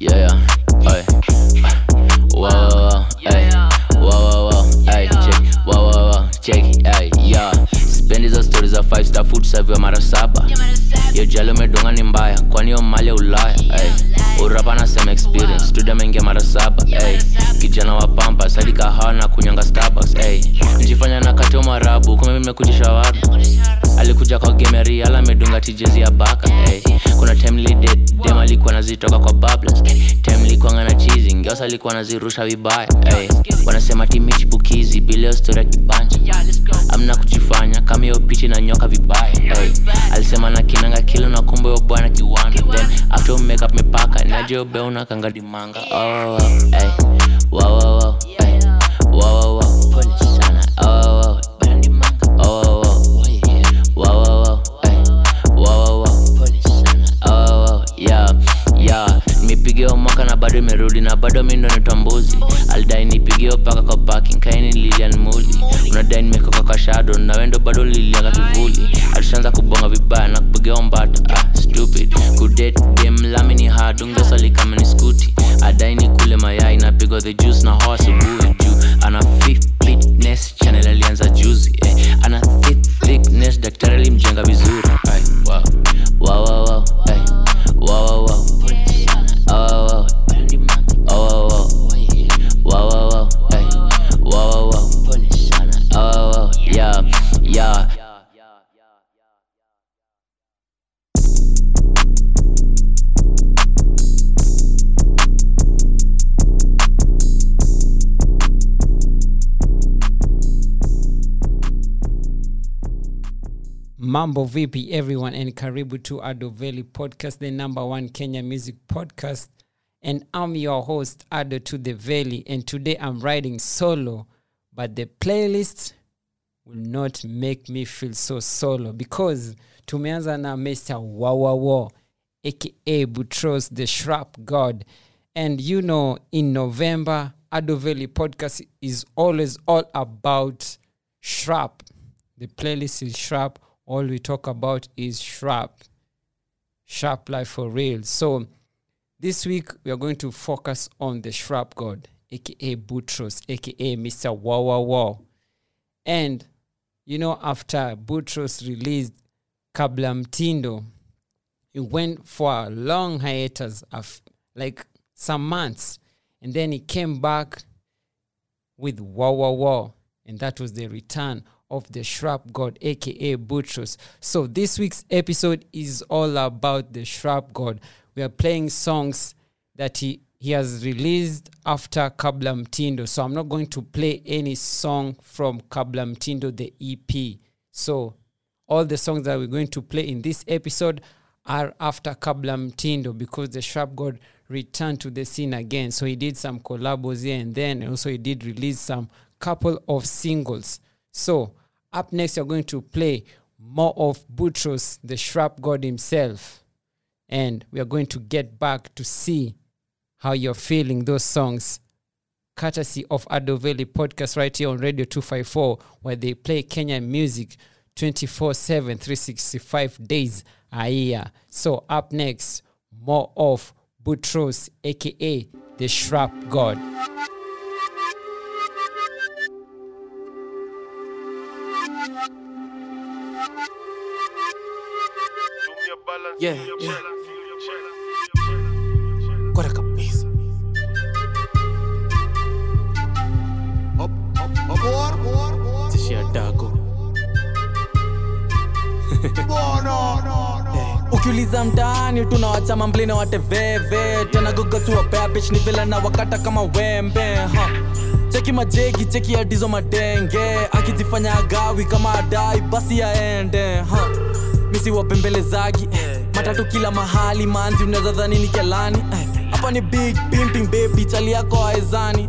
Yeah, yeah, ay. Wow, wow, ay. Wow, wow, wow, ay. Check, wow, wow, wow, check, ay. Yeah. Spend za stories za five star food serve mara saba. Yo jalo medonga ni mbaya, kwani yo mali ya Ulaya, ay. Urapa na same experience, studio mengia mara saba, ay. Kijana wa pampa, sadi kahawa na kunyanga Starbucks, ay. Njifanya na katio marabu, kume mimi mekujisha wapi? Alikuja kwa gemeri ala amedunga tijezi ya baka hey. kuna time lided dem alikuwa nazitoka kwa bablas time likuanga na chizi ngeosa alikuwa nazirusha vibaya hey. wanasema timichipukizi bileo stori ya kibanja amna kuchifanya kama hiyo pichi na nyoka vibaya hey. alisema na kinanga kilo na kumbe yo bwana kiwanda then after makeup mepaka najo beuna kanga dimanga oh, oh, hey. wow, wow, wow, hey. wow, wow, wow. Nimepigia mwaka na bado imerudi na bado mi ndo nitambuzi. Aldai nipigiwa paka kwa parking kaini lilian muli. Unadai nimekoka kwa shadow na wendo bado lilianga kivuli alishaanza kubonga vibaya na kupigiwa mbata. Ah, stupid. Kudate dem lami ni hard ungesali kama ni skuti adai ni kule mayai napigwa the juice na hoa asubuhi juu. Ana fitness channel alianza juzi eh. ana thick thickness daktari alimjenga vizuri. Wow, wow, wow. Wow, Mambo VP, everyone, and karibu to Ado Valley Podcast, the number one Kenya music podcast. And I'm your host, Ado to the Valley. And today I'm riding solo, but the playlist will not make me feel so solo because tumeanza na Mr. Wawawo, aka Butros the Shrap God. And you know, in November, Ado Valley Podcast is always all about Shrap. The playlist is Shrap. All we talk about is Shrap. Sharp life for real. So this week we are going to focus on the Shrap God, aka Butros, aka Mr. Wow Wow Wow. And you know, after Butros released Kabla Mtindo, he went for a long hiatus of like some months. And then he came back with Wow Wow Wow. And that was the return of the Shrap God, aka Butros. So this week's episode is all about the Shrap God. We are playing songs that he, he has released after Kabla Mtindo. So I'm not going to play any song from Kabla Mtindo, the EP. So all the songs that we're going to play in this episode are after Kabla Mtindo because the Sharp God returned to the scene again. So he did some collabos here and then. Also he did release some couple of singles. So up next, you're going to play more of Butros, the Sharp God himself. And we are going to get back to see how you're feeling those songs courtesy of Adoveli podcast right here on Radio 254, where they play Kenyan music 24 7, 365 days a year. So, up next, more of Butros, aka the Shrap God. Yeah, yeah. Kora kabisa. Eh, ukiuliza mtaani tunawacha mamblina wateveve tena gogotua babich ni vile na wakata kama wembe ha. cheki majegi cheki adizo madenge akijifanya agawi kama adai basi yaende ha. misi wapembelezagi eh. Matatu kila mahali manzi unaweza dhani ni kelani eh. hapa ni big pimping baby chali yako aezani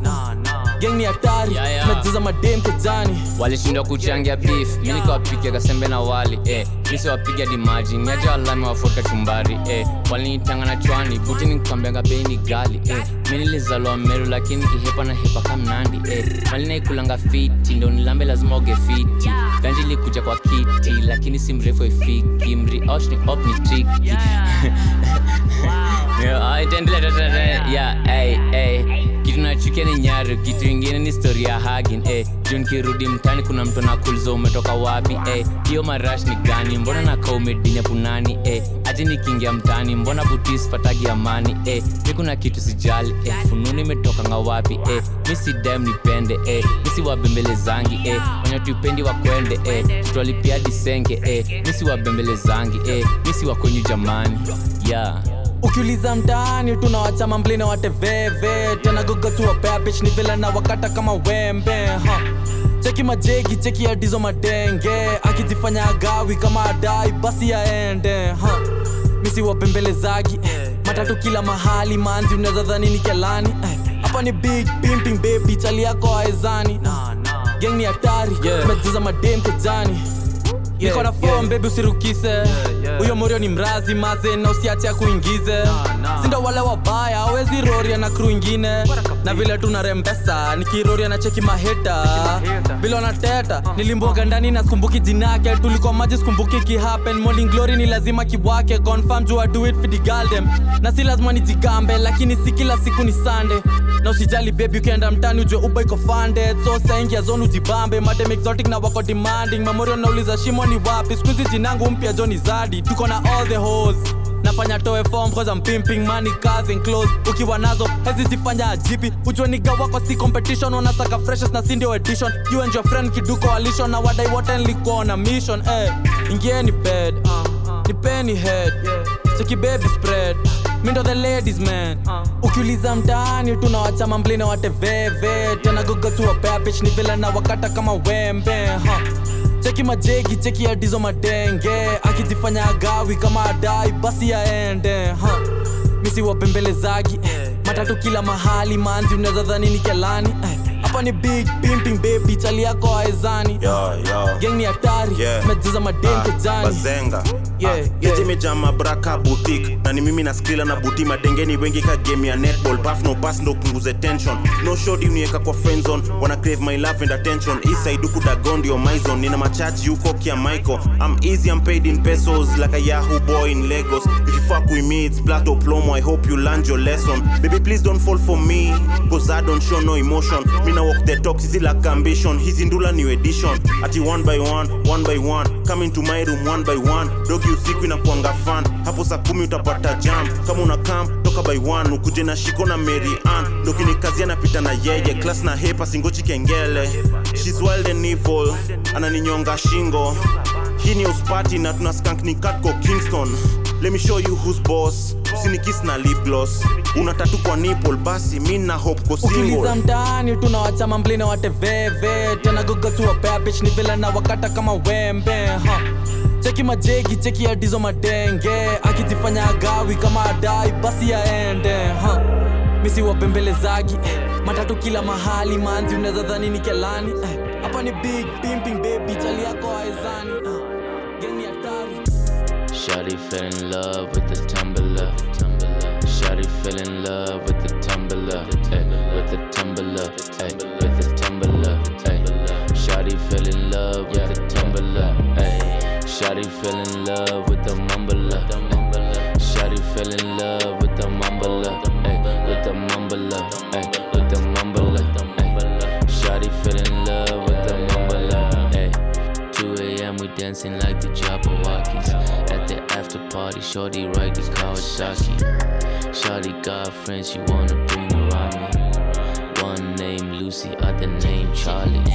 geng ni hatari. Yeah, yeah. tumejaza madem kejani. Walishindwa kuchangia beef. Mi nikawapiga kasembe na wali eh. nisiwapiga dimaji. Niaja walami wafuka chumbari eh. walinitanga na chwani. Buti nikwambianga bei ni gali eh. mi nilizalwa meru lakini kihepa na hepa kamnandi eh. malinaikulanga fiti. Ndo nilambe lazima oge fiti. Ganji likuja kwa kiti lakini si mrefu ifiki mri osh ni op ni triki Yeah, wow. Yeah. Kitu nachukia ni nyaru kitu ingine ni story ya hagin eh. juu nikirudi mtani kuna mtu nakuliza umetoka wapi eh. marash ni gani mbona nakaa umedinya eh. hati nikiingia mtani mbona butis patagi amani eh. mi kuna kitu sijali eh. fununi imetoka nga wapi eh. mi si dem nipende eh. mi si wabembelezangi eh. wenye wakwende eh. tutwalipia disenge eh. mi si wabembelezangi eh. mi si wakwenyu jamani yeah. Ukiuliza mtaani tunawacha mamblina wateveve tena gogotua ni vile na wakata kama wembe ha. cheki majegi cheki adizo madenge akijifanya agawi kama adai basi yaende ha. misi wapembelezagi eh. matatu kila mahali manzi unaweza dhani ni kelani eh. hapa ni big pimping baby chali yako aezani geng ni hatari Yeah. mejuza madem kejani Yeah, niko na yeah. bebi usirukise yeah, usirukise huyo morio ni mrazi maze na usiache akuingize. Sindo wale wabaya awezi roria na kru ingine. Na vile tunarembesa nikiroria na cheki maheta. Vile wanateta nilimboga ndani na skumbuki jinake tulikuwa maji skumbuki kihapen morning glory ni lazima kibwake confirm jua do it for the girl them na si lazima nijigambe lakini si kila siku ni sande na usijali bebi ukienda mtani ujue uba iko funded. So saingia zone ujibambe. Madem exotic na wako demanding. Memorial nauliza shimo ni wapi? Skuizi jinangu mpya joni zadi tuko na all the hoes nafanya toe form cause I'm pimping money cars and clothes ukiwa nazo hezi zifanya ajipi ujue niga wako si competition unasaka freshes na sindio edition you and your friend kiduko alisho na wadai wote nilikuwa na mission eh hey. ingieni bed uh, nipeni head yeah. cheki baby spread mindo the ladies man uh. ukiuliza mtaani tunawacha mamblina wateveve tena gogo gogotua pitch ni vile na wakata kama wembe ha. Cheki majeki cheki adizo madenge akizifanya agawi kama adai basi yaende ha. misi wapembelezagi eh. matatu kila mahali manzi unaweza dhani ni kelani eh. Hapa ni big pimping baby tali yako aezani Yo, yo. geng ni hatari. Yeah. madem Ah, Yeah, Ah, yeah. imejaa mabraka butik na ni mimi na na buti madengeni wengi ka game ya netball. Baf no pass ndo punguze tension. No shod uniweka kwa friend wana crave my love and attention. Iside huku dagon ndio my nina machachi huko kia michael. I'm easy i'm paid in pesos. Like a yahoo boy in lagos. If you fuck with me it's plato plomo. I hope you learned your lesson. Baby please don't fall for me cause i don't show no emotion me na walk the talk sisi lack ambition? Hizi ndula new edition. Ati one by one one by one. Come into my room one by one. Dogi usiku inakuanga fan hapo saa kumi utapata jam. Kama una kam toka by one. Ukuje na shiko na mary ann. Dokini kazi anapita na yeye. Klas na hepa singochi kengele. She's wild and evil. Ananinyonga shingo. Hii ni uspati na tuna skank ni katko kingston let me show you who's boss sinikis na lip gloss una kwa nipple basi mi na hope ko ukiuliza single mtaani tunawacha mamblina wateveve tena gogotua babich ni vile na wakata kama wembe ha. cheki majegi cheki adizo madenge akijifanya agawi kama adai basi yaende ha. misi wapembelezagi eh. matatu kila mahali manzi unaweza dhani ni kelani eh. hapa ni big pimping baby chali yako aezani Shawty fell in love with the tumbler. Shawty fell in love with the tumbler. With the tumbler. With the tumbler. Shawty fell in love with the tumbler. Shawty fell in love with the mumbler. Shawty fell in love with the mumbler. With the mumbler. With the mumbler. Shawty fell in love with the mumbler. Ay. 2 a.m. we dancing like the Jabberwockies. After party, Shorty ride the Kawasaki. Shorty got friends, she wanna bring around me. One name Lucy, other name Charlie.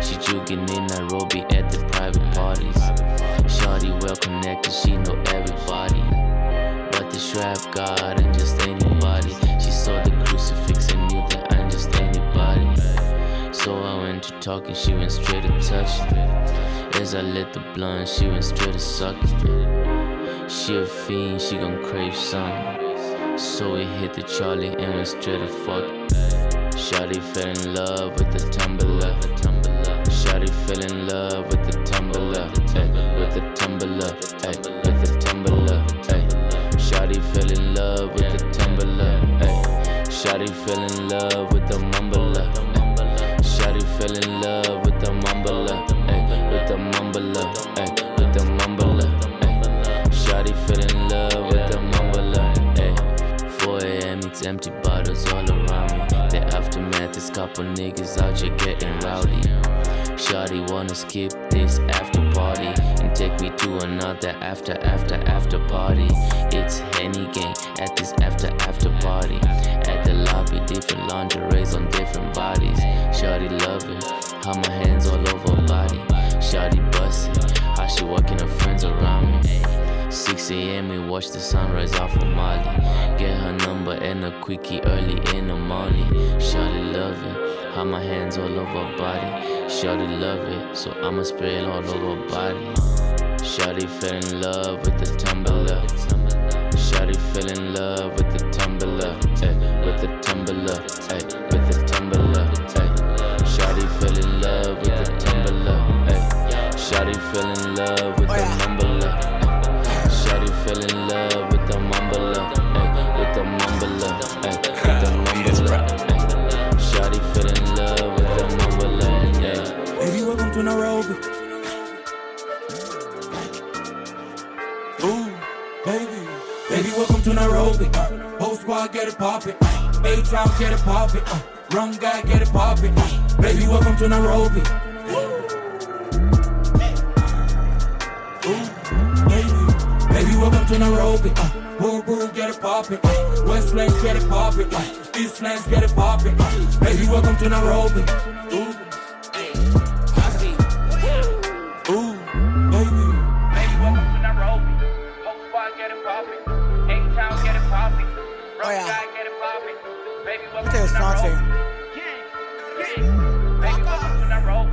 She jugging in Nairobi at the private parties. Shorty well connected, she know everybody. But the strap god and just anybody. She saw the crucifix and knew that I'm just anybody. So I went to talking, she went straight to touching. As I lit the blunt, she went straight to sucking. She a fiend, she gon' crave some. So we hit the Charlie and went straight to fuck. Shawty fell in love with the tumbler. Shawty fell in love with the tumbler. Ay, with the tumbler. Ay, with the tumbler. Ay. Shawty fell in love with the tumbler. Ay. Shawty fell in skip this after party and take me to another after after after party. It's Henny gang at this after after party. At the lobby, different lingeries on different bodies. Shawty love it, how my hands all over body. Shawty bust it, how she walking her friends around me. 6 a.m. we watch the sunrise off of Molly. Get her number and a quickie early in the morning. Shawty love how my hands all over her body. Shawty love it, so I'ma spray it all over her body. Shawty fell in love with the tumbler. Shawty fell in love with the tumbler, ay, with the tumbler, ay, to Uh, whole squad get it poppin'. Uh, A-Town get it poppin'. Uh, Rum guy get it poppin'. Uh, baby, welcome to Nairobi. Baby. Welcome to Nairobi. Uh, Boo Boo get it poppin'. Uh, West Lanes get it poppin'. Uh, East Lanes get it poppin'. Uh, baby, welcome to Nairobi. Let me tell you to Nairobi. something. Baby, welcome to Nairobi.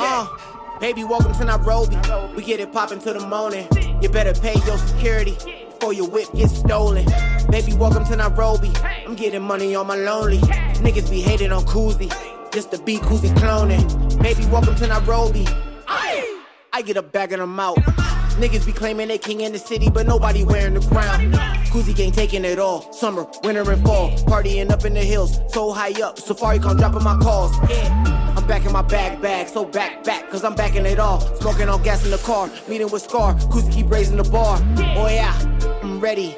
Uh, baby, welcome to Nairobi. We get it poppin' till the morning. You better pay your security before your whip gets stolen. Baby, welcome to Nairobi. I'm getting money on my lonely. Niggas be hating on Koozie, just to be Koozie cloning. Baby, welcome to Nairobi. I get a bag of them out. Niggas be claiming they king in the city, but nobody wearing the crown. Koozie ain't taking it all. Summer, winter, and fall. Partying up in the hills, so high up. Safari come dropping my calls. Yeah. I'm back in my bag bag, so back back, cause I'm backing it all. Smoking on gas in the car, meeting with Scar. Koozie keep raising the bar. Oh yeah, I'm ready.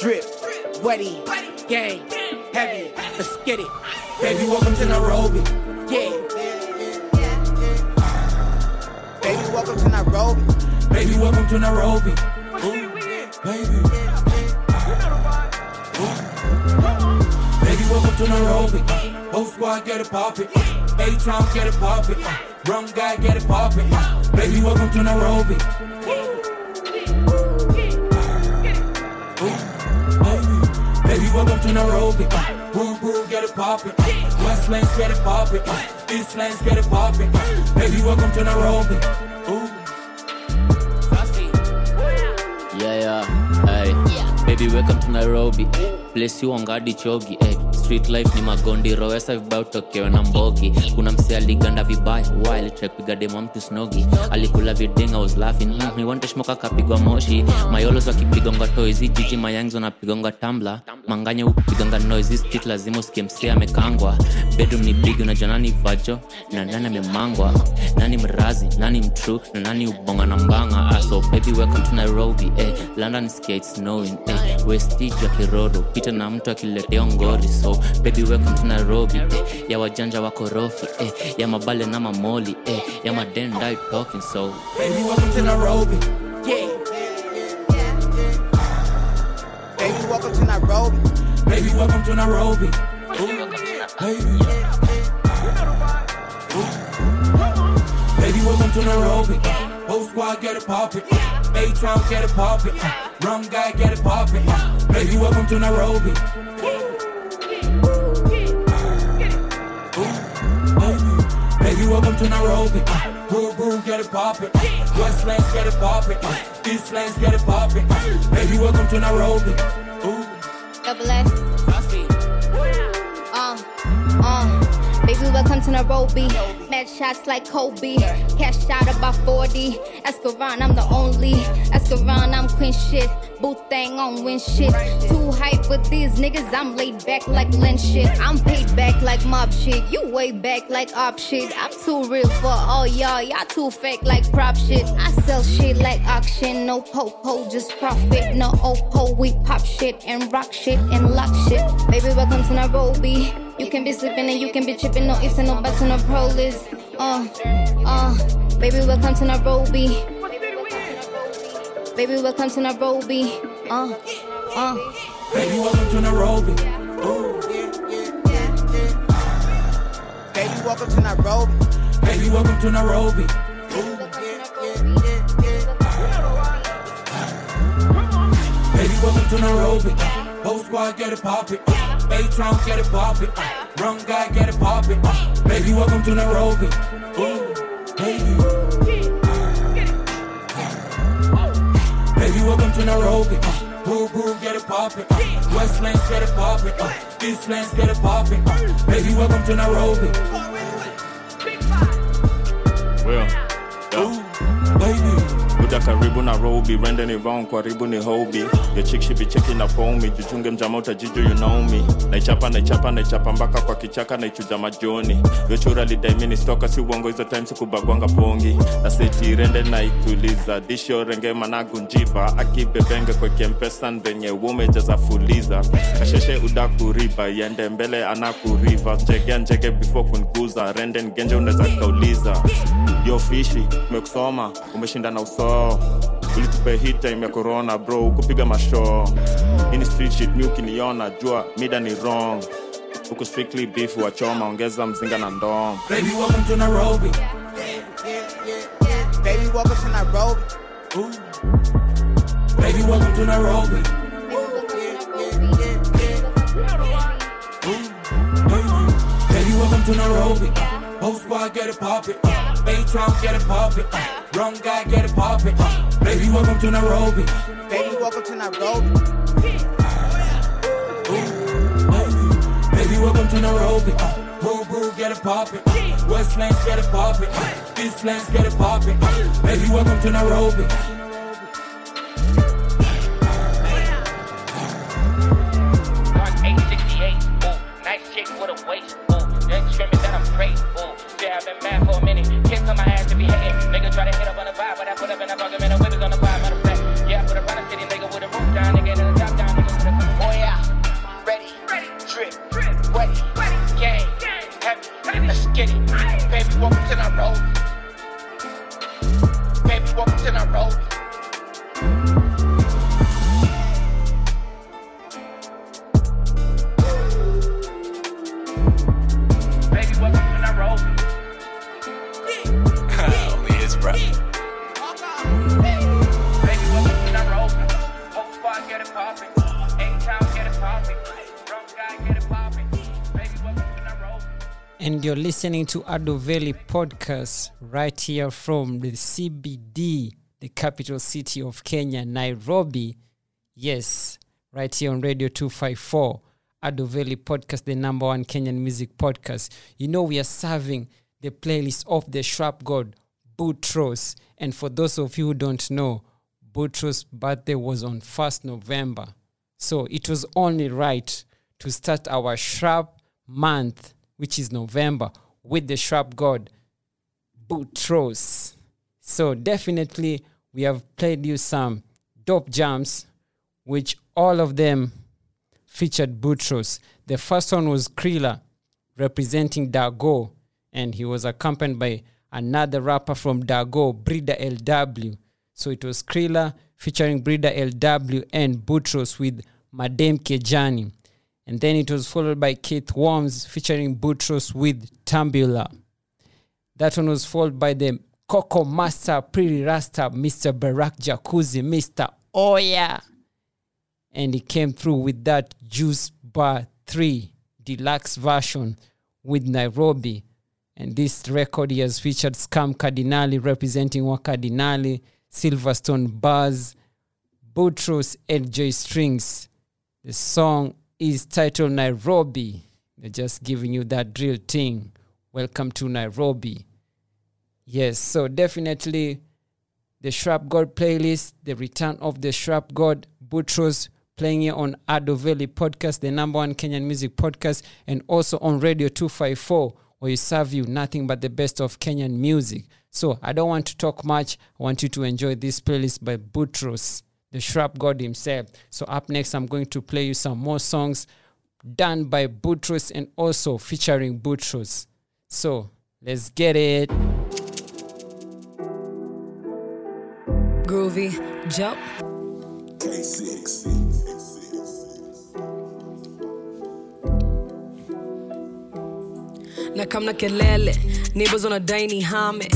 Drip, wetty, gang, heavy. Let's get it. Baby, welcome to Nairobi. Yeah. Baby, welcome to Nairobi. Baby, welcome to Nairobi. Ooh, baby. Ooh. Baby, welcome to Nairobi. Whole squad get it poppin'. A-Town get it poppin'. Rum guy get it poppin'. Baby, welcome to Nairobi. Ooh, baby. Baby, welcome to Nairobi. Boo Boo get it poppin'. West Lanes get it poppin'. East Lanes get it poppin'. Baby, welcome to Nairobi. Baby, welcome to Nairobi. Place you on ongadi chogi, hey. Eh. Street life ni magondi, rowesa vibaya tokewe na mbogi. Kuna mse aliganda vibaya, kupiga demo mtu snogi. Alikula viding, was laughing. Mm, ni wante shmoka kapigwa moshi. Mayolos wakipigonga toys, jiji mayangs wanapigonga tumbler. Manganya upiganga noise, street lazima usikie mse amekangwa. Bedroom ni big, unajua vajo na nani amemangwa. Nani mrazi, nani mtrue na nani ubonga na mbanga. aso baby welcome to Nairobi, eh. London skia snowing, eh. Westige ya Kirodo, pita na mtu akiletea ngori. So baby welcome to Nairobi, eh. Ya wajanja wa korofi, eh. Ya mabale na mamoli, eh. Ya madendai talking so Baby, welcome to Nairobi. Yeah. Baby, welcome to Nairobi. Baby, welcome to Nairobi. Baby. Baby, welcome to Nairobi. Whole squad get it poppin'. A-Town get it poppin'. Rum guy get it poppin'. Baby, welcome to Nairobi. Welcome to Nairobi. Boo Boo get it poppin'. West Lanes get it poppin'. East Lanes get it poppin'. Baby, welcome to Nairobi. Ooh. Double S. Uh, uh, baby, welcome to Nairobi. Mad shots like Kobe. Cash out about 40. Escaron, I'm the only. Escaron, I'm Queen shit. Boot thing on win shit. Too hype for these niggas, I'm laid back like Lynn shit. I'm paid back like mob shit. You way back like op shit. I'm too real for all y'all. Y'all too fake like prop shit. I sell shit like auction. No po-po, just profit. No oppo, we pop shit and rock shit and lock shit. Baby, welcome to Nairobi. You can be slipping and you can be tripping. No ifs and no buts and no pro list. Uh, uh, baby, welcome to Nairobi. Baby, welcome to Nairobi. Uh, uh. Baby, welcome to Nairobi. Ooh. Baby, welcome to Nairobi. Baby, welcome to Nairobi. Baby, welcome to Nairobi. Whole squad get it poppin'. A-Town get it poppin'. Wrong guy get it poppin'. Baby, welcome to Nairobi. Ooh, baby. Baby, welcome to Nairobi. Uh, Boo boo, get it poppin'. Uh. West Lanes get it poppin'. Uh. East Lanes get it poppin'. Uh. Baby, welcome to Nairobi. Well, Ooh, baby. Kuja karibu Nairobi, rende ni wrong, karibu ni hobi. Checking up on jichunge mjama utajiju you. Naichapa naichapa naichapa mpaka kwa kichaka naichuja majoni. Yo chura lidai stoka si uongo hizo time sikubagwanga pongi. Na seti naituliza, disho renge managu njiva. Akibebenge kwa kempesa venye umejaza fuliza. Kasheshe udakuriba yende mbele anakuriva. Njegea njege before kunguza, rende ngenje unaweza kauliza. Yo fishi, umekusoma, umeshinda na usoo ulitupe hit time ya corona bro kupiga mashoo ini street shit mi ukiniona jua mida ni wrong huku strictly beef wachoma ongeza mzinga na ndom Baby, welcome to Nairobi. Baby, welcome to Nairobi. Ooh. Baby, welcome to Nairobi. Baby, welcome to Nairobi. Whole squad get it poppin'. A-Town get it poppin'. Uh. Wrong guy get it poppin'. Uh. Baby, welcome to Nairobi. Baby, welcome to Nairobi. Baby, welcome to Nairobi. Uh. Boo boo, get it poppin'. West Lanes get it poppin'. East Lanes get it poppin'. Baby, welcome to Nairobi. Mark 868, ooh, nice chick with a waist, ooh, then screaming that I'm great, ooh, yeah, I've been mad for a minute, kiss on my ass to be hating, nigga try to hit up on the vibe, but I put up in a bucket, man, the whip is on the vibe, matter of fact, yeah, I put up on city, nigga with a roof down, nigga, and the top down, nigga with a, oh yeah, ready, ready, drip, drip, wetty, wetty, gang, heavy, let's get it, baby, welcome to Nairobi, baby, welcome to Nairobi. Baby, and you're listening to Ado Valley podcast right here from the CBD, the capital city of Kenya, Nairobi. Yes, right here on Radio 254, Ado Valley podcast, the number one Kenyan music podcast. You know, we are serving the playlist of the Shrap God, Boutros. And for those of you who don't know, Boutros' birthday was on 1st November. So it was only right to start our Shrap month, which is November, with the Shrap God, Boutros. So definitely we have played you some dope jams, which all of them featured Boutros. The first one was Krilla representing Dago, and he was accompanied by another rapper from Dago, Brida LW. So it was Krilla featuring Brida LW and Boutros with Madame Kejani. And then it was followed by Keith Worms featuring Boutros with Tambula. That one was followed by the Coco Master, Pretty Rasta, Mr. Barak Jacuzzi, Mr. Oya. And he came through with that Juice Bar 3 deluxe version with Nairobi. And this record he has featured Scam Cardinali representing Wa Cardinali, Silverstone Buzz, Boutros LJ Strings. The song is titled Nairobi. They're just giving you that drill thing. Welcome to Nairobi. Yes, so definitely the Shrap God playlist, the return of the Shrap God, Butros playing here on Ado Valley podcast, the number one Kenyan music podcast, and also on Radio 254, where we serve you nothing but the best of Kenyan music. So I don't want to talk much. I want you to enjoy this playlist by Boutros, the Shrap God himself. So up next, I'm going to play you some more songs done by Boutros and also featuring Boutros. So let's get it. Groovy, jump. na kamna kelele neighbors wanadai ni hame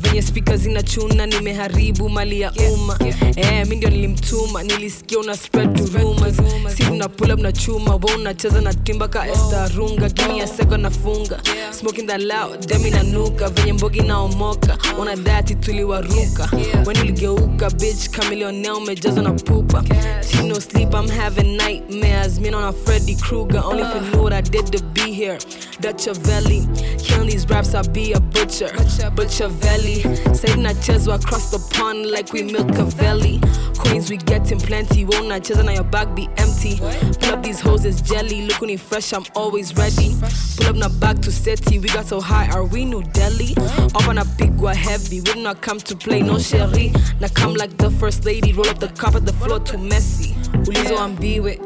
venye spika zinachuna nimeharibu mali ya umma. eh, mi ndio nilimtuma nilisikia una spread to rumors. si una pull up na chuma wa unacheza na timba ka estarunga gimi ya seko nafunga smoking that loud demi nanuka venye mbogi naomoka wanadati tuliwaruka. When uligeuka bitch kamilionea umejazwa na pupa. Team no sleep i'm having nightmares. Me on a freddy krueger only if you knew what i did to be here. Dutch valley killing these raps i'll be a butcher. Butcher valley satan nachezwa across the pond like we milk a valley. Coins we getting plenty. Won't na your bag be empty. Pull up these hoes is jelly. Look when fresh i'm always ready. Pull up na back to city we got so high are we new delhi? Up on a big one heavy. We not come to play no sherry. Now come like the first lady. Roll up the carpet the floor too messy ulizo ambiwe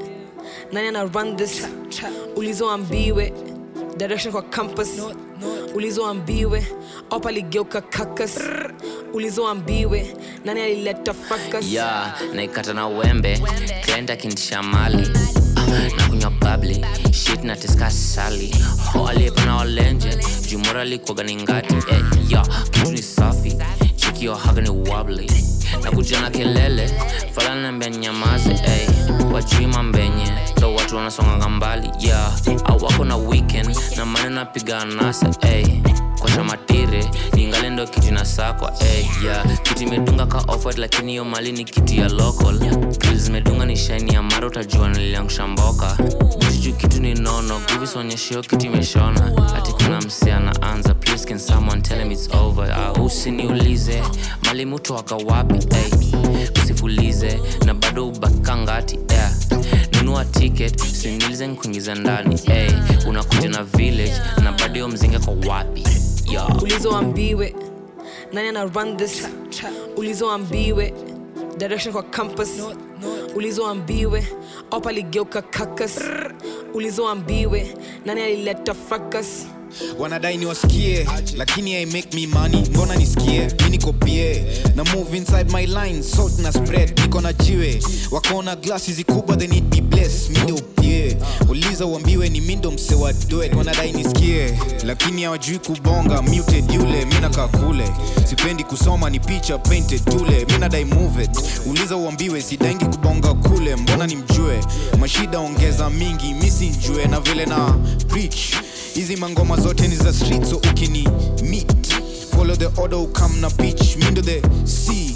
nani ana run this. Ulizo ambiwe direction kwa campus. Ulizoambiwe op aligeuka kakas ulizoambiwe nani alileta fakas ya naikata na wembe klient kindisha mali. Na kunywa babli shit na teska sali. Ho aliyepana walenje jumura alikuwaga eh, ya kitu ni safi. Chikio haga wabli na kuja na kelele. Falana nambia nyamaze eh, wajui mbenye so watu wanasonganga mbali yeah. wako na weekend na maneno apiga nasa hey. kwasha matire ningali ndo kiti na sakwa hey, yeah. kiti imedunga ka offwhite lakini hiyo mali ni kiti ya local zimedunga ni shaini ya mara utajua niliangusha mboka jiju kitu ni nono guvisonyeshio kiti imeshona hati kuna mse anaanza please can someone tell him it's over uh, usiniulize mali mutu wakawapi hey. Usifulize na bado ubakangati yeah. nunua ticket sinilize nkuingiza ndani hey. unakuja na village na bado yo mzinga kwa wapi? Ulizoambiwe nani ana run this ulizoambiwe direction kwa campus. Ulizoambiwe opa aligeuka kakas ulizoambiwe nani alileta fakas wanadai niwasikie lakini i make me money mbona nisikie? Mi nikopie na move inside my line salt na spread niko na jiwe. Wakaona glasi zikubwa they need be bless mi pie. Uliza uambiwe ni mindo mse wa wanadai nisikie. Lakini hawajui kubonga muted yule mi nakaa kule. Sipendi kusoma ni picha painted tule mi nadai move it. Uliza uambiwe sidaingi kubonga kule mbona nimjue? Mashida ongeza mingi misinjue na vile na preach hizi mangoma zote ni za street so ukini meet. Follow the order ukam na pitch mindo the c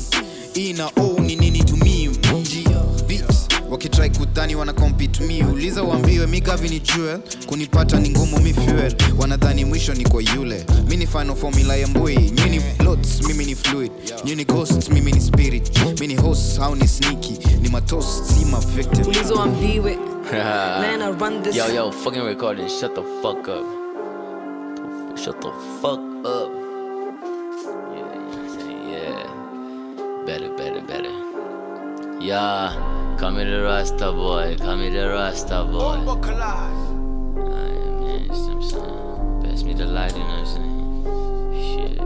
ina o ni nini to me mji beats wakitrai kudhani wana compete mi uliza waambiwe mi gavi ni jewel. Kunipata ni ngumu mi fuel. Wanadhani mwisho ni kwa yule. Mi ni final formula ya mbui. Nyini lots mimi ni fluid. Nyini ghost mimi ni spirit. Mi ni host au ni sneaky. Ni matos si ma victim. Ulizoambiwe nani ana run this Yo, yo, fucking recording. Shut the fuck up. Shut the fuck up. Yeah, you know what I'm saying? Yeah. Better, better, better. Yeah. Call me the Rasta boy. Call me the Rasta boy. Aye, man, you know what I'm saying? Pass me the light, you know what I'm saying? Shit.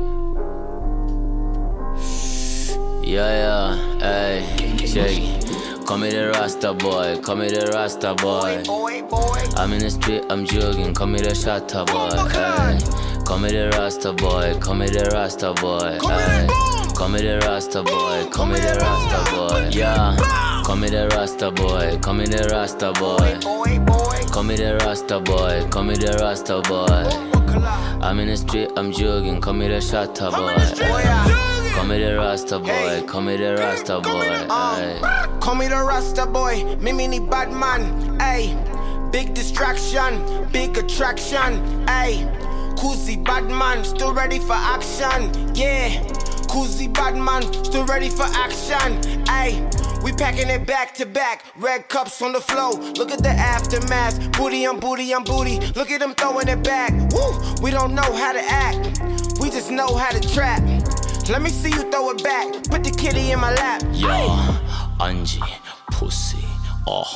Yeah, yeah, hey, check it. Call me the Rasta boy, call me the Rasta boy. I'm in the street, I'm jogging, call me the Shatta boy. Hey. Call me the Rasta boy, call me the Rasta boy. Call me the Rasta boy, call me the Rasta boy. Yeah. Call me the Rasta boy, call me the Rasta boy. Call me the Rasta boy, call me the Rasta boy. I'm in the street, I'm jogging, call me the Shatta boy. Hey. Call me the Rasta boy, call me the Rasta boy. Hey. Call me the Rasta boy, me ni bad man, ayy. Big distraction, big attraction, ayy. Kusi bad man, still ready for action, yeah. Kuzi Badman, still ready for action. Ayy, we packing it back to back. Red cups on the flow. Look at the aftermath. Booty on booty on booty. Look at them throwing it back. Woo, we don't know how to act. We just know how to trap. Let me see you throw it back. Put the kitty in my lap. Yeah, Angie, pussy, oh,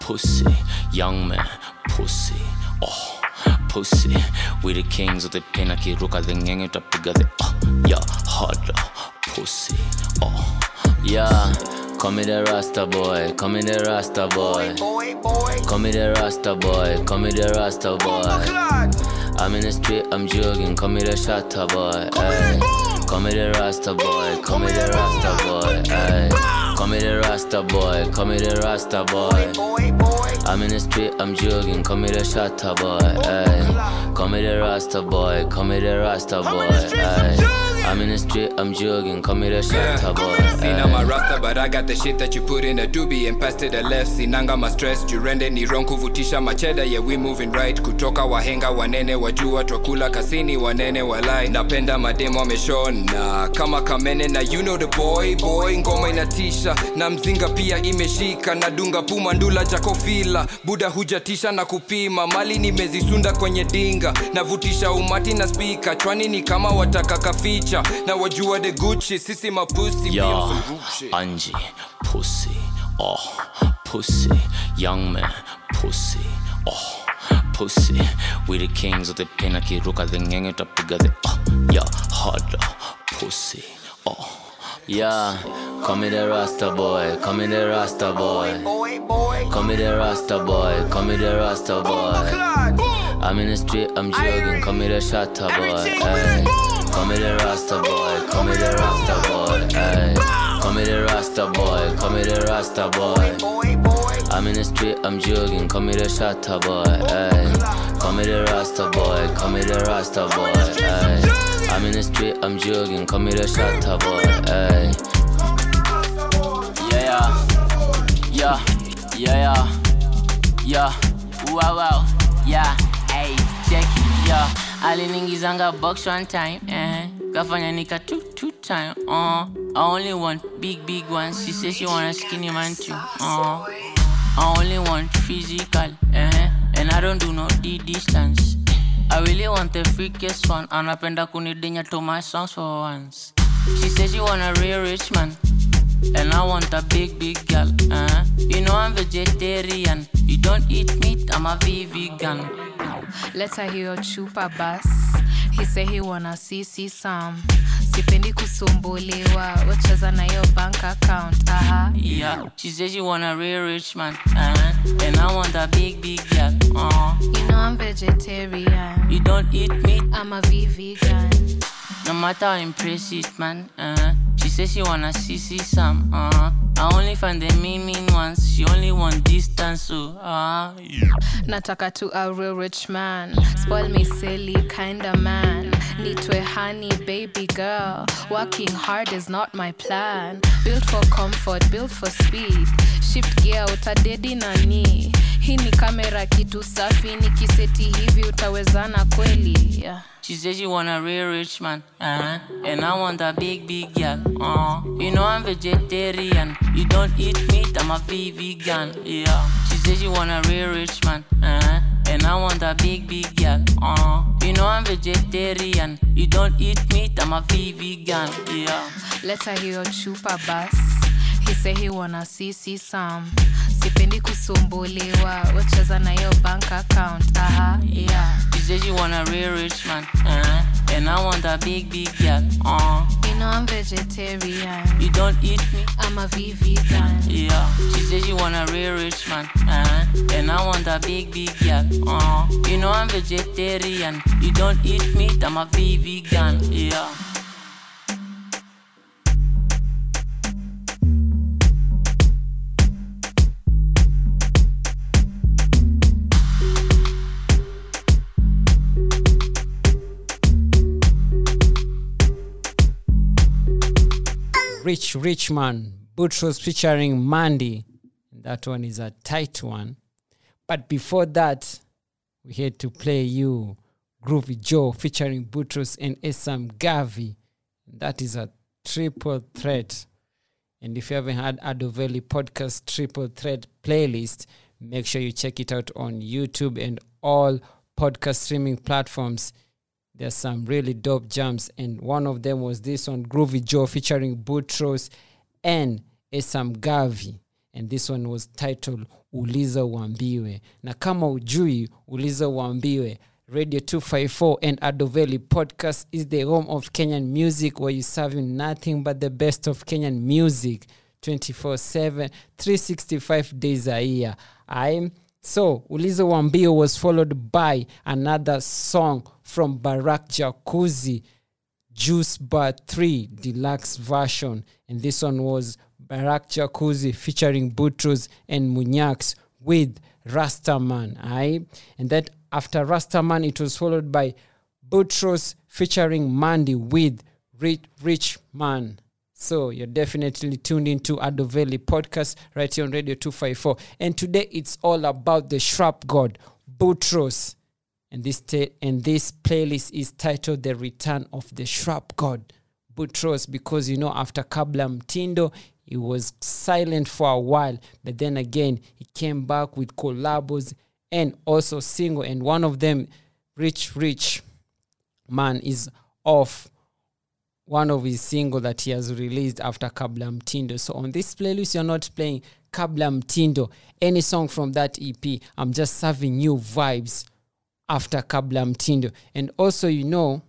pussy, young man, pussy, oh, pussy. We the kings of the pen, akiruka the ngenge utapiga the oh, yeah, harder, oh, pussy, oh, yeah. Call me the Rasta boy, call me the Rasta boy, Boy, boy. call me the Rasta boy, call me the Rasta oh boy. Claude. I'm in the street, I'm jogging, call me the shatter boy. Ay. Call me the Rasta boy, call me the Rasta boy. Ay. Call me the Rasta boy, call me the Rasta boy. Boy, boy. I'm in the street, I'm jogging, call me the shatter boy. Ay. Call me the Rasta boy, call me the Rasta boy. Ay. I'm in the street, I'm jogging, call me the shatter boy. Sina Ay. marasta but I got the shit that you put in a doobie and pass to the left sinanga ma stress jurende ni wrong kuvutisha macheda yeah we moving right kutoka wahenga wanene wajua twakula kasini wanene walai napenda mademo wameshona kama kamene na you know the boy boy ngoma inatisha na mzinga pia imeshika. Nadunga puma ndula jakofila buda hujatisha na kupima. Mali nimezisunda kwenye dinga. Navutisha umati na spika chwani ni kama wataka kaficha. Na wajua de guchi sisi mapusi Yeah, Angie, pussy, oh, pussy, young man, pussy, oh, pussy. We the kings of the pen, akiruka the ngenge utapiga the oh, yeah, harder, pussy, oh. Yeah, call me the Rasta boy, call me the Rasta boy. Call me the Rasta boy, call me the Rasta boy. I'm in the street, I'm jogging, call me the shatter boy. Ay. Call me the Rasta boy, call me the Rasta boy. Ay. Call me the Rasta boy, call me the Rasta boy. I'm in the street, I'm jogging, call me the shatter boy. Ay. Call me the Rasta boy, call me the Rasta boy. Ay. I'm in the street, I'm jogging, call me the shatter boy. Ay. Yeah, yeah, yeah, yeah, yeah, wow, wow, yeah, hey, check it, yeah. Aliningizanga box one time, eh. Kafanya nika two, two time, uh. I only want big, big ones. She says she want a skinny man too, uh. I only want physical, eh. And I don't do no D distance. I really want the freakiest one. Anapenda kunidinya to my songs for once. She says she want a real rich man. And I want a big, big girl. Uh. You know I'm vegetarian. You don't eat meat, I'm a vegan. Let her hear hiyo chupa bas he say he wanna see see some sipendi kusumbuliwa wacheza na hiyo bank account aha Yeah, she says she want a real rich man. Uh. And I want a big, big girl. Uh. you know i'm vegetarian You don't eat meat, i'm a vegan no matter how impressive, man. Uh. She says she wanna see, see some. Uh. I only find the mean, mean ones. She only want distance, so. Uh. nataka tu a real rich man spoil me silly kinda man nitwe honey baby girl working hard is not my plan built for comfort built for speed shift gear utadedi nani hii ni kamera kitu safi nikiseti hivi utawezana kweli yeah. She says she want a real rich man, uh and I want a big, big girl. Uh, you know I'm vegetarian. You don't eat meat, I'm a vegan. Yeah. She says she want a real rich man, uh and I want a big, big girl. Uh, you know I'm vegetarian. You don't eat meat, I'm a vegan. Yeah. Let her hear your chupa bas he say he wanna see see some sipendi kusumbuliwa wacheza na hiyo bank account aha yeah She says she want a real rich man, uh and I want a big, big girl. Uh, you know i'm vegetarian you don't eat meat. i'm a vegan Yeah, she says she want a real rich man, uh and I want a big, big girl. Uh, you know I'm vegetarian. You don't eat meat, I'm a vegan. Yeah. Rich Rich Man, Boutros featuring Mandy. That one is a tight one. But before that, we had to play you Groovy Joe featuring Boutros and Esam Gavi. That is a Triple Threat. And if you haven't had Adovelli Podcast Triple Threat playlist, make sure you check it out on YouTube and all podcast streaming platforms. There's some really dope jams, and one of them was this one, Groovy Joe, featuring Boutros and Esam Gavi. And this one was titled Uliza Uambiwe. Na kama ujui, Uliza Uambiwe, Radio 254 and Adoveli Podcast is the home of Kenyan music where you're serving nothing but the best of Kenyan music 24 7, 365 days a year. I'm so Uliza Wambio was followed by another song from Barak Jacuzzi, Juice Bar 3 Deluxe version. And this one was Barak Jacuzzi featuring Boutross and Munyax with Rastaman. Aye? And that after Rastaman, it was followed by Boutross featuring Mandy with Rich, Rich Man. So you're definitely tuned into Adoveli podcast right here on Radio 254. And today it's all about the shrap god, Boutross. And this ta- and this playlist is titled The Return of the Shrap God, Boutross, because you know after Kabla Mtindo, he was silent for a while, but then again he came back with collabos and also single, and one of them, Rich Rich Man, is off one of his single that he has released after Kabla Mtindo. So on this playlist, you're not playing Kabla Mtindo, any song from that EP. I'm just serving you vibes after Kabla Mtindo. And also, you know,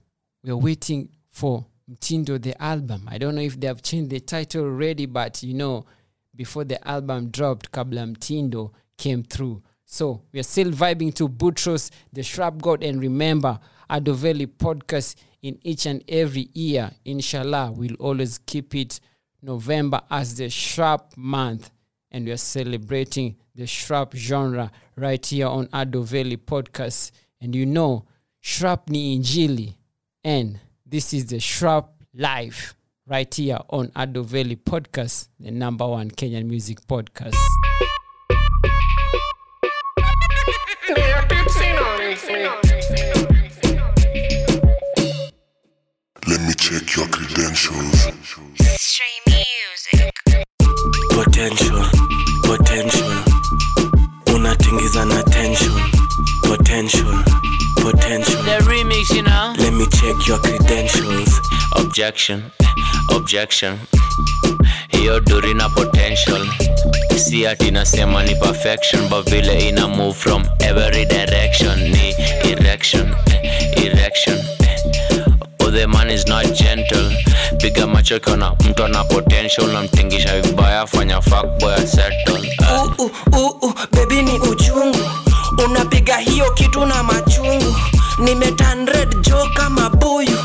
we're waiting for Mtindo, the album. I don't know if they have changed the title already, but you know, before the album dropped, Kabla Mtindo came through. So we are still vibing to Boutross the Shrap God, and remember, Adoveli podcast in each and every year. Inshallah, we'll always keep it November as the Shrap month, and we are celebrating the Shrap genre right here on Adoveli podcast. And you know, Shrap ni Injili, and this is the Shrap Live right here on Adoveli podcast, the number one Kenyan music podcast. Check your credentials. Stream music. potential potential unatingiza na tension potential potential The remix, you know. let me check your credentials Objection, objection. Hiyo duri na potential. Si ati nasema ni perfection, but vile ina move from every direction. Ni erection, erection. The man is not gentle. Piga macho kiona mtu ana potential, namtingisha vibaya, fanya fuckboy bebi ni uchungu. Unapiga hiyo kitu na machungu. Nimetan red jo kama buyu.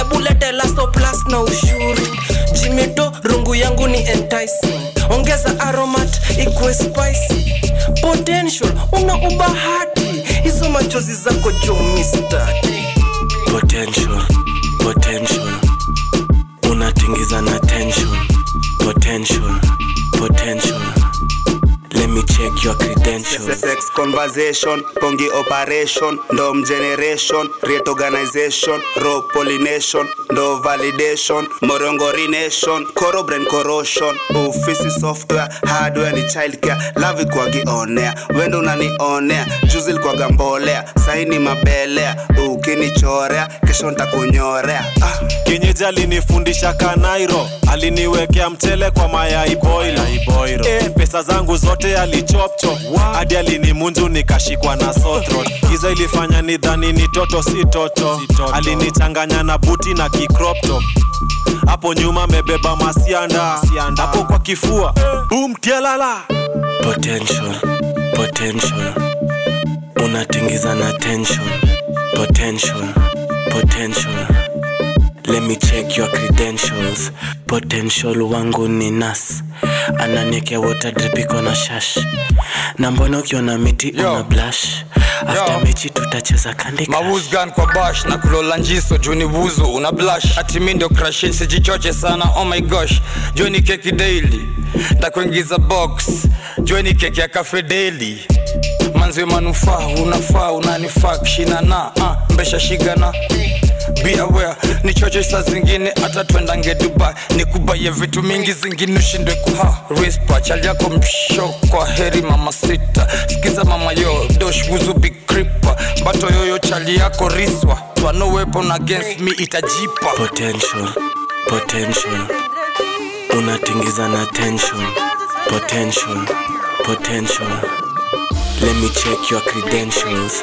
Ebu laso plus na ushuru. Jimito rungu yangu ni enticing. Ongeza aromat ikwe spicy. Potential una ubahati. Hizo machozi zako jo potential potential unatingiza na tension. Potential potential let me your credentials. Sex conversation pongi operation ndom generation rate organization raw pollination ndo validation morongorination corobren corrosion. Ofisi software hardware ni childcare. Lavi kwagionea wendo unanionea juzi likwaga mbolea saini mabelea. Ukinichorea kesho ntakunyorea. Ah. kinyeji alinifundisha kanairo. Aliniwekea mchele kwa mayai boilo. E, pesa zangu zote alichopchop hadi alinimunju nikashikwa na sotro giza ilifanya nidhani ni toto si toto. Alinichanganya na buti na kikroptop hapo nyuma amebeba masianda. Hapo kwa kifua. Bumtialala potential potential. Unatingiza na tension. Potential potential let me check your credentials. Potential wangu ni nas. Ananiekea water drip iko na shash. Na mbona ukiona miti una blush? After mechi tutacheza kandi mawuzgan kwa bash? Na kulola njiso juni buzu una blush. Ati mi ndio crashin sijichoche sana. Oh my gosh. Joni keki daily. Ndakuingiza box. Joni keki ya cafe daily. Manzi manufaa unafaa unanifaa kishina na uh, mbesha shigana be ni choche saa zingine hata twendange dubai. Nikubaye vitu mingi zingine ushindwe kuha. Rispa yako msho kwa heri mama sita. Sikiza mama yo dosh wuzu bato yoyo chali yako riswa. Twano weapon against me itajipa. Potential potential. Unatingiza na tension. Potential potential. Let me check your credentials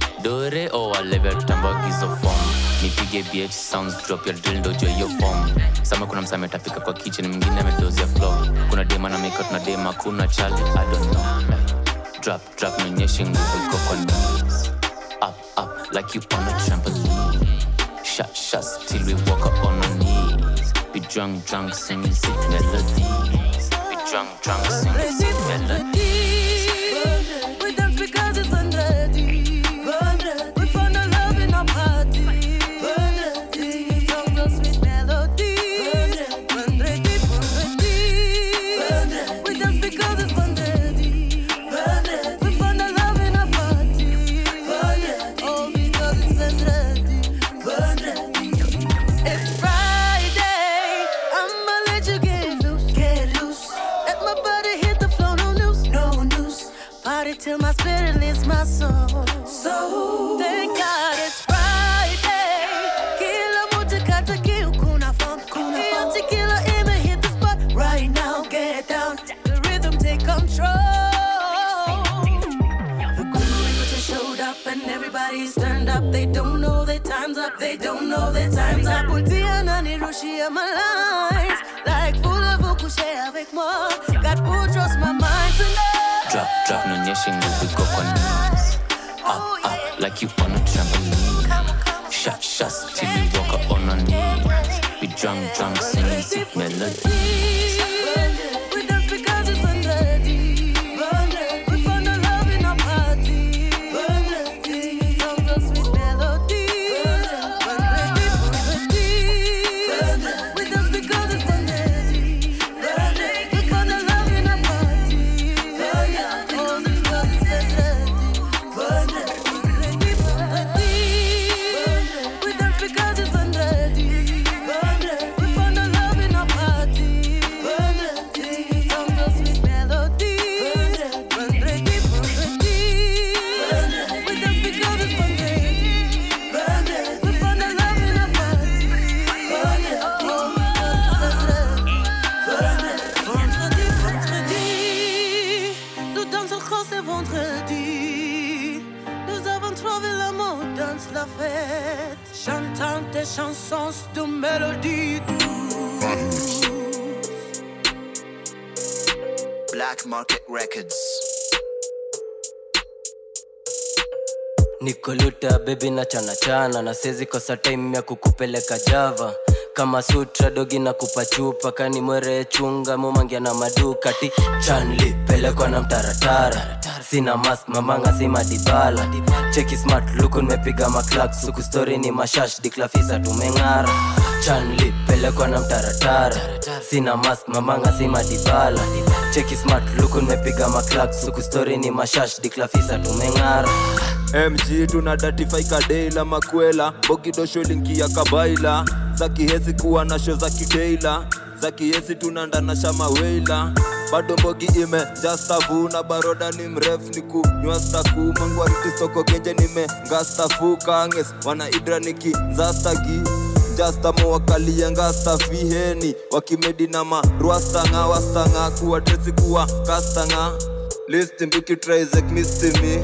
dore oh, o walevya tutambagizo fom nipige bh sounds drop ya drill dojo hiyo fom sama kuna msame tapika kwa kitchen mwingine amedozia flow kuna dema na makeup na dema kuna chali i don't know drop drop nionyeshe nguvu iko kwa knees up up like you on a trampoline. Shot shots till we walk up on our knees. Be drunk drunk singing sick melodies. Be drunk drunk singing sick melodies ni my lines like full of ukushare avec moi. Put trust my mind tonight. drop drop no nionyeshe nguvu iko kwa knees up up like you on a trampoline. Shot shots till we walk up on our knees be drunk drunk singing sick melodies chana chana na sezi kosa time ya kukupeleka java. Kama sutra dogi na kupa chupa kani mwere chunga mumangia na maduka. Ti chanli pelekwa na mtaratara. Sina mask mamanga si madibala. Cheki smart luku nimepiga maklak. Suku stori ni mashash diklafisa tumeng'ara. Chanli pelekwa na mtaratara. Sina mask mamanga si madibala. Cheki smart luku nimepiga maklak. Suku stori ni mashash diklafisa tumeng'ara mg tuna datify kadela makwela. Ya kabaila. Za kihezi kuwa na sho za kikeila za kihezi tunandana shamaweila bado mbogi ime jastavuna baroda ni mrefu ni kunywa staku. Mangwaritistoko genje nime ngastafu kanges. Wana idra niki nzastagi jastamo wakalie ngastafiheni wakimedi na marwastanga wastanga. Kuwa dresi kuwa kastanga. Listimbikitraisek mistimi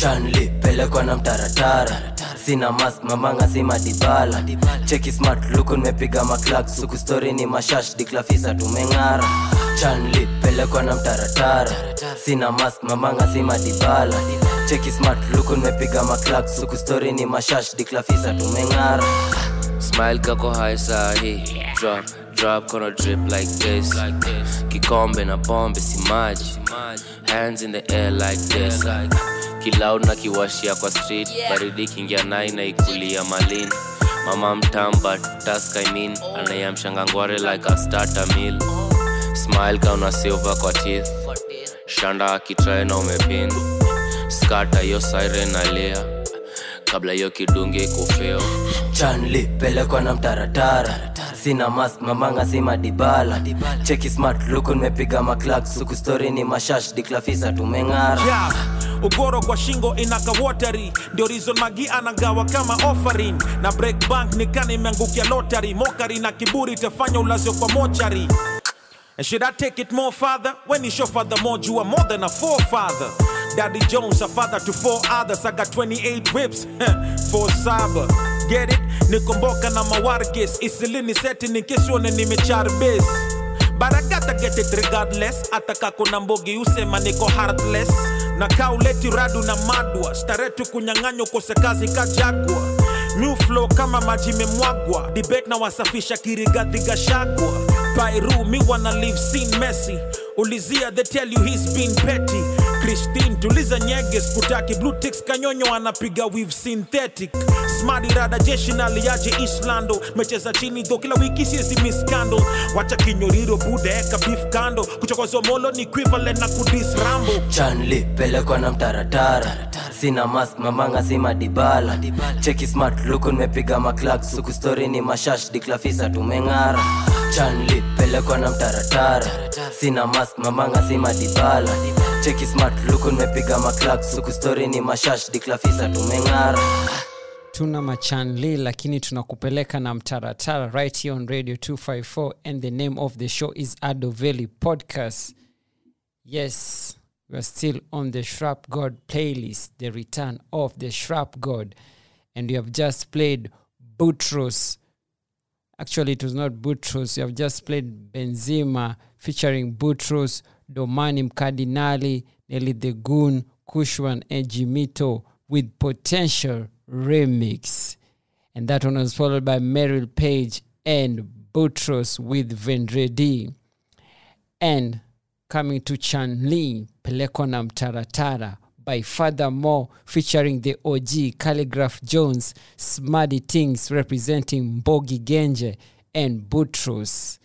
chanli pelekwa na mtaratara. Sina mask mamanga si madibala. Cheki smart luku nimepiga maklak suku stori ni mashash diklafisa tumeng'ara. Chanli pelekwa na mtaratara. Sina mask mamanga si madibala. Cheki smart luku nimepiga maklak suku stori ni mashash diklafisa tumeng'ara. Smile kako hai sahi. Drop, drop gonna drip like this. Kikombe na pombe si maji. Hands in the air like this Kiloud na kiwashia kwa street. Baridi kingia nai na ikulia malin. Mama mtamba task I Anayamshanga ngware like a starter meal. Smile kauna silver kwa teeth. Shanda akitrae na umepin. Skata yo siren alia Kabla hiyo kidunge kufeo chanli pelekwa na mtaratara sina mask mamanga si dibala cheki smart luku nimepiga maklak suku stori ni mashash diklafisa tumeng'ara yeah. ugoro kwa shingo inaka wateri ndio reason magi anagawa kama offering na break bank nikana imeangukia lottery mokari na kiburi itafanya ulazio kwa mochari And should I take it more further? When is your father more, you are more than a forefather. Daddy Jones, a father to four others. I got 28 whips, for saba. Get it? Nikomboka na mawargis. Isilini seti nikisione nimecharbis. barakata get regardless. Ataka kuna mbogi usema niko heartless. Na kauleti radu na madwa. Staretu kunyang'anywa kosekazi kajagwa. New flow kama maji memwagwa. Debate na wasafisha kirigadhigashagwa. Pairu mi wana live sin messi Ulizia they tell you he's been petty. Christine tuliza nyege skutaki blue kanyonyo anapiga with synthetic. Smart jeshi na Islando. Mecheza chini do kila wiki siezi miskando. Wacha kinyoriro bude eka kando. Kuchokozwa molo ni equivalent na kudis chanli pelekwa na mtaratara sina mask mamanga si madibala cheki smart luku nimepiga maklak suku story ni mashash diklafisa tumeng'ara chanli pelekwa na mtaratara sina mask mamanga si madibala cheki smart luku nimepiga maklak suku story ni mashash diklafisa tumeng'ara. Tuna machanli lakini tunakupeleka na mtaratara right here on radio 254 and the name of the show is adoveli podcast. Yes weare still on the shrap god playlist the return of the shrap god. And you have just played butros. Actually it was not butros you have just played benzima featuring butros domani mkardinali nelly the goon kushwan and jimito with potential remix. And that one was followed by meryl page and Boutross with vendredi. And coming to chanli peleko na mtaratara by Fathermoh featuring the og calligraph jones smarty things representing mbogi genje and Boutross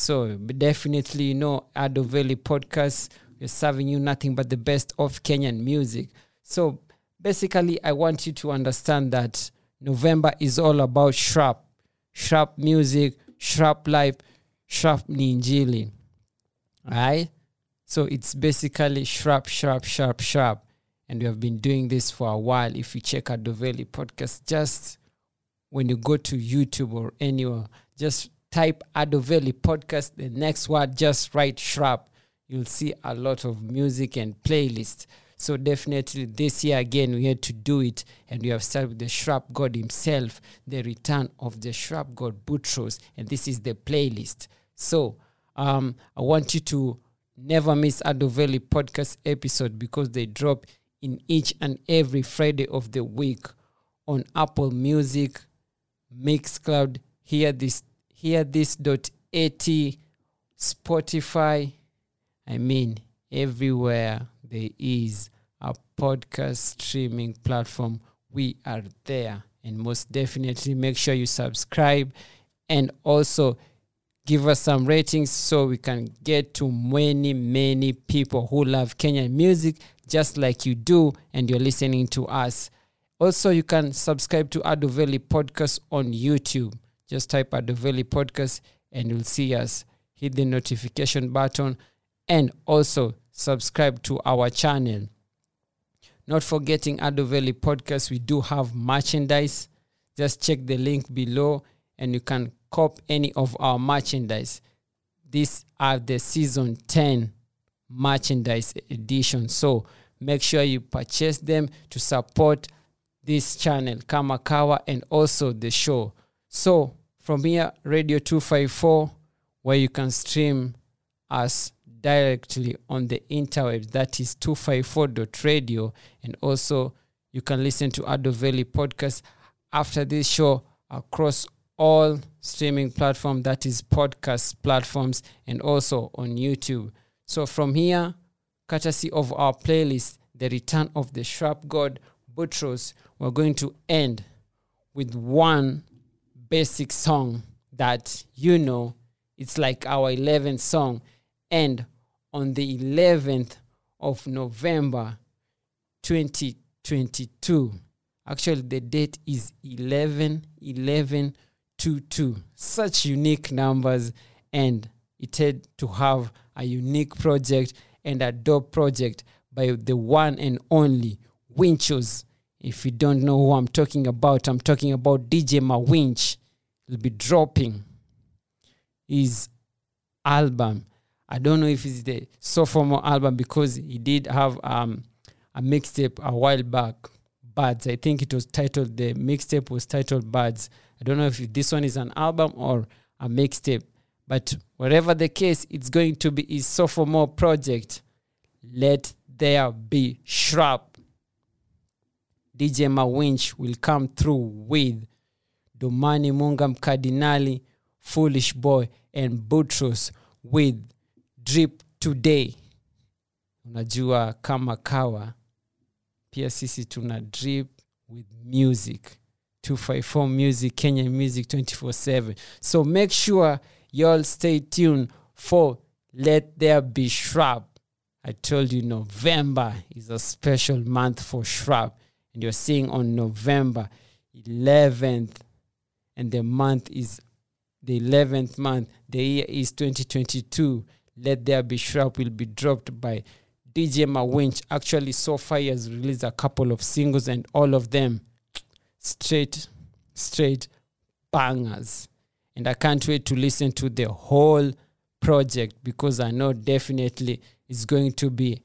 so definitely you know ado valley podcast we're serving you nothing but the best of kenyan music. So basically i want you to understand that november is all about shrap shrap music shrap life shrap ni injili right so it's basically sharp sharp sharp sharp. And we have been doing this for a while. If you check the valley podcast just when you go to youtube or anywhere just type adoveli podcast the next word just write sharp. You'll see a lot of music and playlist so definitely this year again we had to do it and we have started with the shrap god himself the return of the shrap god Boutross and this is the playlist. So um, i want you to never miss adoveli podcast episode because they drop in each and every friday of the week on apple music mixcloud. Hear this hear this at spotify. I mean everywhere there is a podcast streaming platform. We are there. And most definitely make sure you subscribe and also give us some ratings so we can get to many many people who love kenyan music just like you do and you're listening to us. Also you can subscribe to adoveli podcast on youtube just type adoveli podcast and you'll see us. Hit the notification button and also subscribe to our channel. Not forgetting adoveli podcast we do have merchandise. Just check the link below and you can cop any of our merchandise. These are the season 10 merchandise edition. So make sure you purchase them to support this channel kamakawa and also the show. So from here radio 254 where you can stream us directly on the interwebs. That is 254.radio. And also, you can listen to Ado Valley podcast after this show across all streaming platforms, that is podcast platforms, and also on YouTube. So from here, courtesy of our playlist, The Return of the Shrap God Boutross, we're going to end with one basic song that you know it's like our 11th song. And on the 11th of november 2022 actually the date is 11 11 22 such unique numbers and it had to have a unique project and a dope project by the one and only winchos if you don't know who i'm talking about i'm talking about dj mawinch He'll be dropping his album. I don't know if it's the sophomore album because he did have um, a mixtape a while back. Birds. I think it was titled the mixtape was titled Birds. I don't know if this one is an album or a mixtape, but whatever the case, it's going to be his sophomore project. Let there be shrap. DJ Mawinch will come through with Domani Mungam Cardinali, Foolish Boy, and Boutross with Drip Today. Unajua kama kawa, pia sisi tuna drip with music. 254 Music, Kenya Music 24-7. So make sure y'all stay tuned for Let There Be Shrap. I told you November is a special month for Shrap. And you're seeing on November 11th and the month is the 11th month the year is 2022 let there be shrap will be dropped by dj mawinch. Actually so far he has released a couple of singles and all of them straight straight bangers. And i can't wait to listen to the whole project because i know definitely it's going to be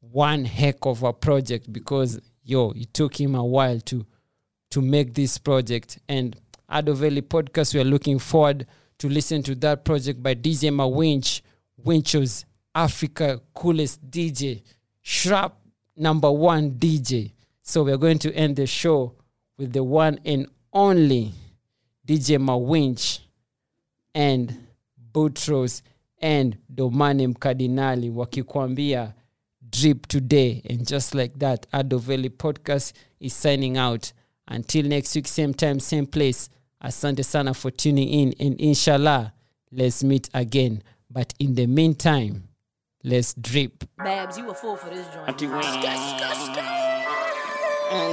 one heck of a project because yo it took him a while to to make this project and Ado Valley podcast. We are looking forward to listen to that project by DJ Mawinch, Winchos, Africa coolest DJ, Shrap number one DJ. So we are going to end the show with the one and only DJ Mawinch and Boutross and Domani Mkardinali wakikwambia drip today. And just like that, Ado Valley podcast is signing out. Until next week, same time, same place. Asante sana for tuning in, and inshallah, let's meet again. But in the meantime, let's drip. Babs, you a fool for this joint.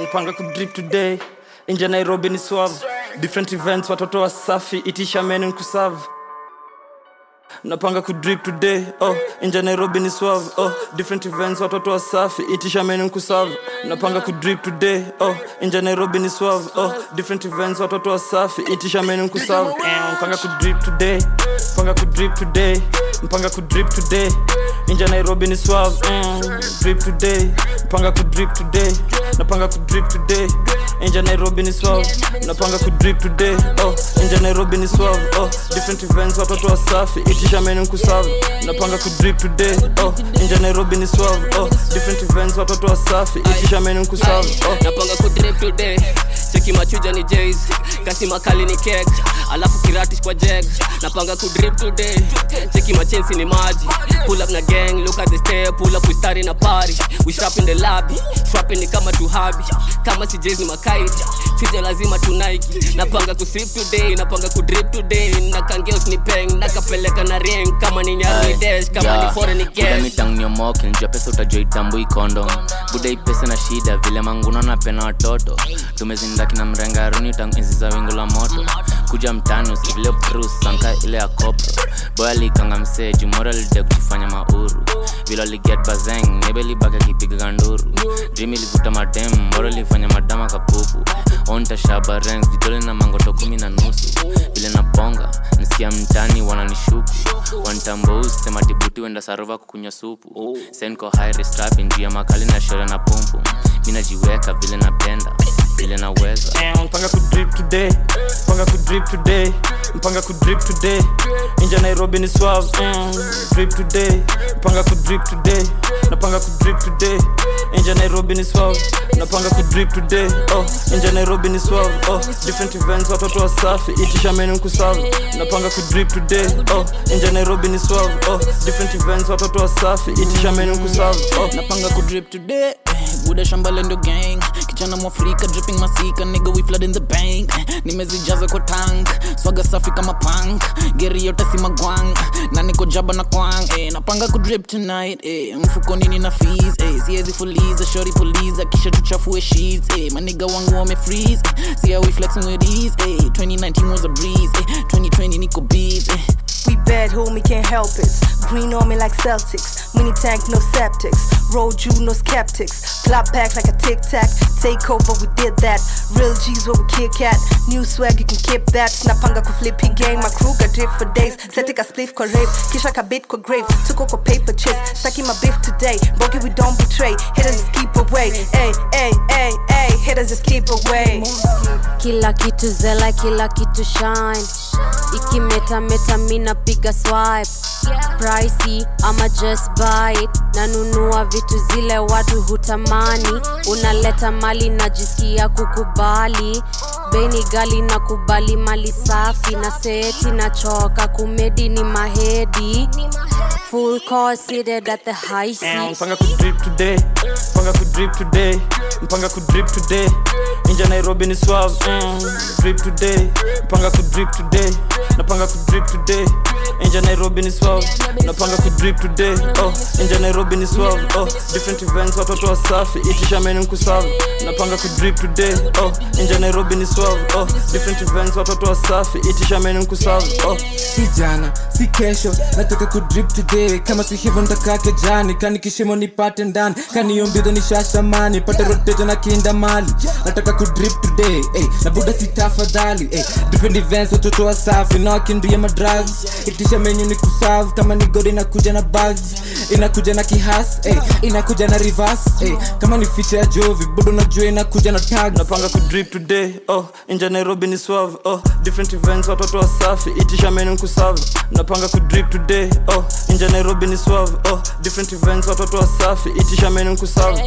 Mpanga kudrip today Inja nairobi ni swav different events watoto wasafi itisha menu nkusav napanga kudrip today oh inja nairobi ni swav oh different events watoto wasafi itisha menu nkusav napanga kudrip today oh inja nairobi ni swav oh different events watoto wasafi itisha menu nkusav Eh, mpanga kudrip today mpanga kudrip today mpanga kudrip today inja nairobi ni swav mm, drip today mpanga kudrip today napanga kudrip today inje nairobi ni swav napanga kudrip today oh. Inja nairobi ni swav oh. Different events watoto wasafi itisha menu nkusav napanga kudrip today oh. Inja nairobi ni swav oh. Different events watoto wasafi itisha menu nkusav oh. Napanga kudrip today. Cheki machuja ni jays kasi makali ni kek. Alafu kiratish kwa jeg napanga kudrip today. Cheki machensi ni maji. Pull up na gang look at the step. Pull up we start in a party we strap in the lobby. Strapping ni kama tuhabi kama si jays ni kaida tija lazima tunaiki. Napanga kusip today napanga kudrip today. Nakangeosnipeng nakapeleka na ring. Kama ni nyaruidesh kama yeah. ni foreign guestmitangniomoke nijua pesa utajoitambui kondo. Budai pesa na shida vile manguna napena watoto. Tumezindaki na mrengaruni tanguizi za wingu la moto. Kuja mtani usivile prus sanka ile ya kopo boyalikanga msee jumora lide kutufanya mauru vile aliget bazeng nebelibaki kipiga kanduru dream ilivuta madem mboro lifanya madama kapupu. Onta shaba rens vidole na mangoto kumi na nusu. Vile na bonga nsikia mtani wananishuku. Wantambous sema tibuti wenda sarova kukunywa supu. Senko high restrapi njia makali na shore na pumpu. Mi najiweka vile napenda vile naweza mpanga kudrip today. Mpanga kudrip today. Mpanga kudrip today. Inja nairobi ni swav mm, drip today. Mpanga kudrip today. Napanga kudrip today inja nairobi ni swav napanga kudrip today oh. Inja nairobi ni swav oh. Different events watoto wasafi itisha menu nkusav napanga kudrip today oh. Inja nairobi ni swav oh. Different events watoto wasafi itisha menu nkusav oh. Napanga kudrip today buda shambalendo gang. Kijana mwafrika dripping masika nigga we flood in the bank. Nimezijaza kwa tank. Swaga safi kama punk. Geri yote si magwang. Na niko jaba na kwang eh, napanga kudrip tonight eh, mfuko nini na fees eh, siezi fuliza shori puliza kisha tuchafue sheets eh, maniga wangu wame freeze eh, see how we flexing with ease eh, 2019 was a breeze eh, 2020 niko bees eh. We bad, homie, can't help it. Green on me like Celtics. Mini tank, no septics. Roll you, no skeptics. Clap back like a tic tac. Take over, we did that. Real G's where we kick at. New swag, you can keep that. Snapanga ku flip hii gang. My crew got drip for days. Setika spliff kwa rave. Kisha kabit kwa grave. Tuko kwa paper chase. Stacking my beef today. Bogi, we don't betray. Hitters just keep away. Hey, hey, hey, hey. Hitters just keep away. kila kitu zela kila kitu shine. Ikimetameta mina piga swipe. Pricey ama just buy it. Nanunua vitu zile watu hutamani. Unaleta mali najisikia kukubali. Beni gali na kubali mali safi. Na seti na choka kumedi ni mahedi. Full course seated at the high seat. kudrip today mpanga kudrip today. Mpanga ku drip today. Inja nairobi ni swav mm, drip today. Mpanga ku drip today. Napanga ku drip today inja nairobi ni swav napanga kudrip today. Oh inja nairobi ni swav oh different events watoto wasafi itisha menu nkusav napanga kudrip today. Oh inja nairobi ni swav oh different events watoto wasafi itisha menu nkusav oh. Si jana si kesho. Nataka kudrip today. Kama si hivyo ntakake jani. Kani kishimo nipate ndani. Kaniombidho nishashamani pate rotejo na kinda mali. Nataka kudrip today. Hey, na buda si tafadhali. Hey, different events watoto wa safi. Madrugs wakindia itisha menyu ni kusav kama ni god inakuja na bags. Inakuja na kihas eh, inakuja na reverse eh, kama ni ficha ya jovi budo najua inakuja na tag. Napanga kudrip today oh inja nairobi ni swav oh. Different events watoto wasafi itisha menu nkusav napanga kudrip today oh inja nairobi ni swav oh. Different events watoto wasafi itisha menu nkusav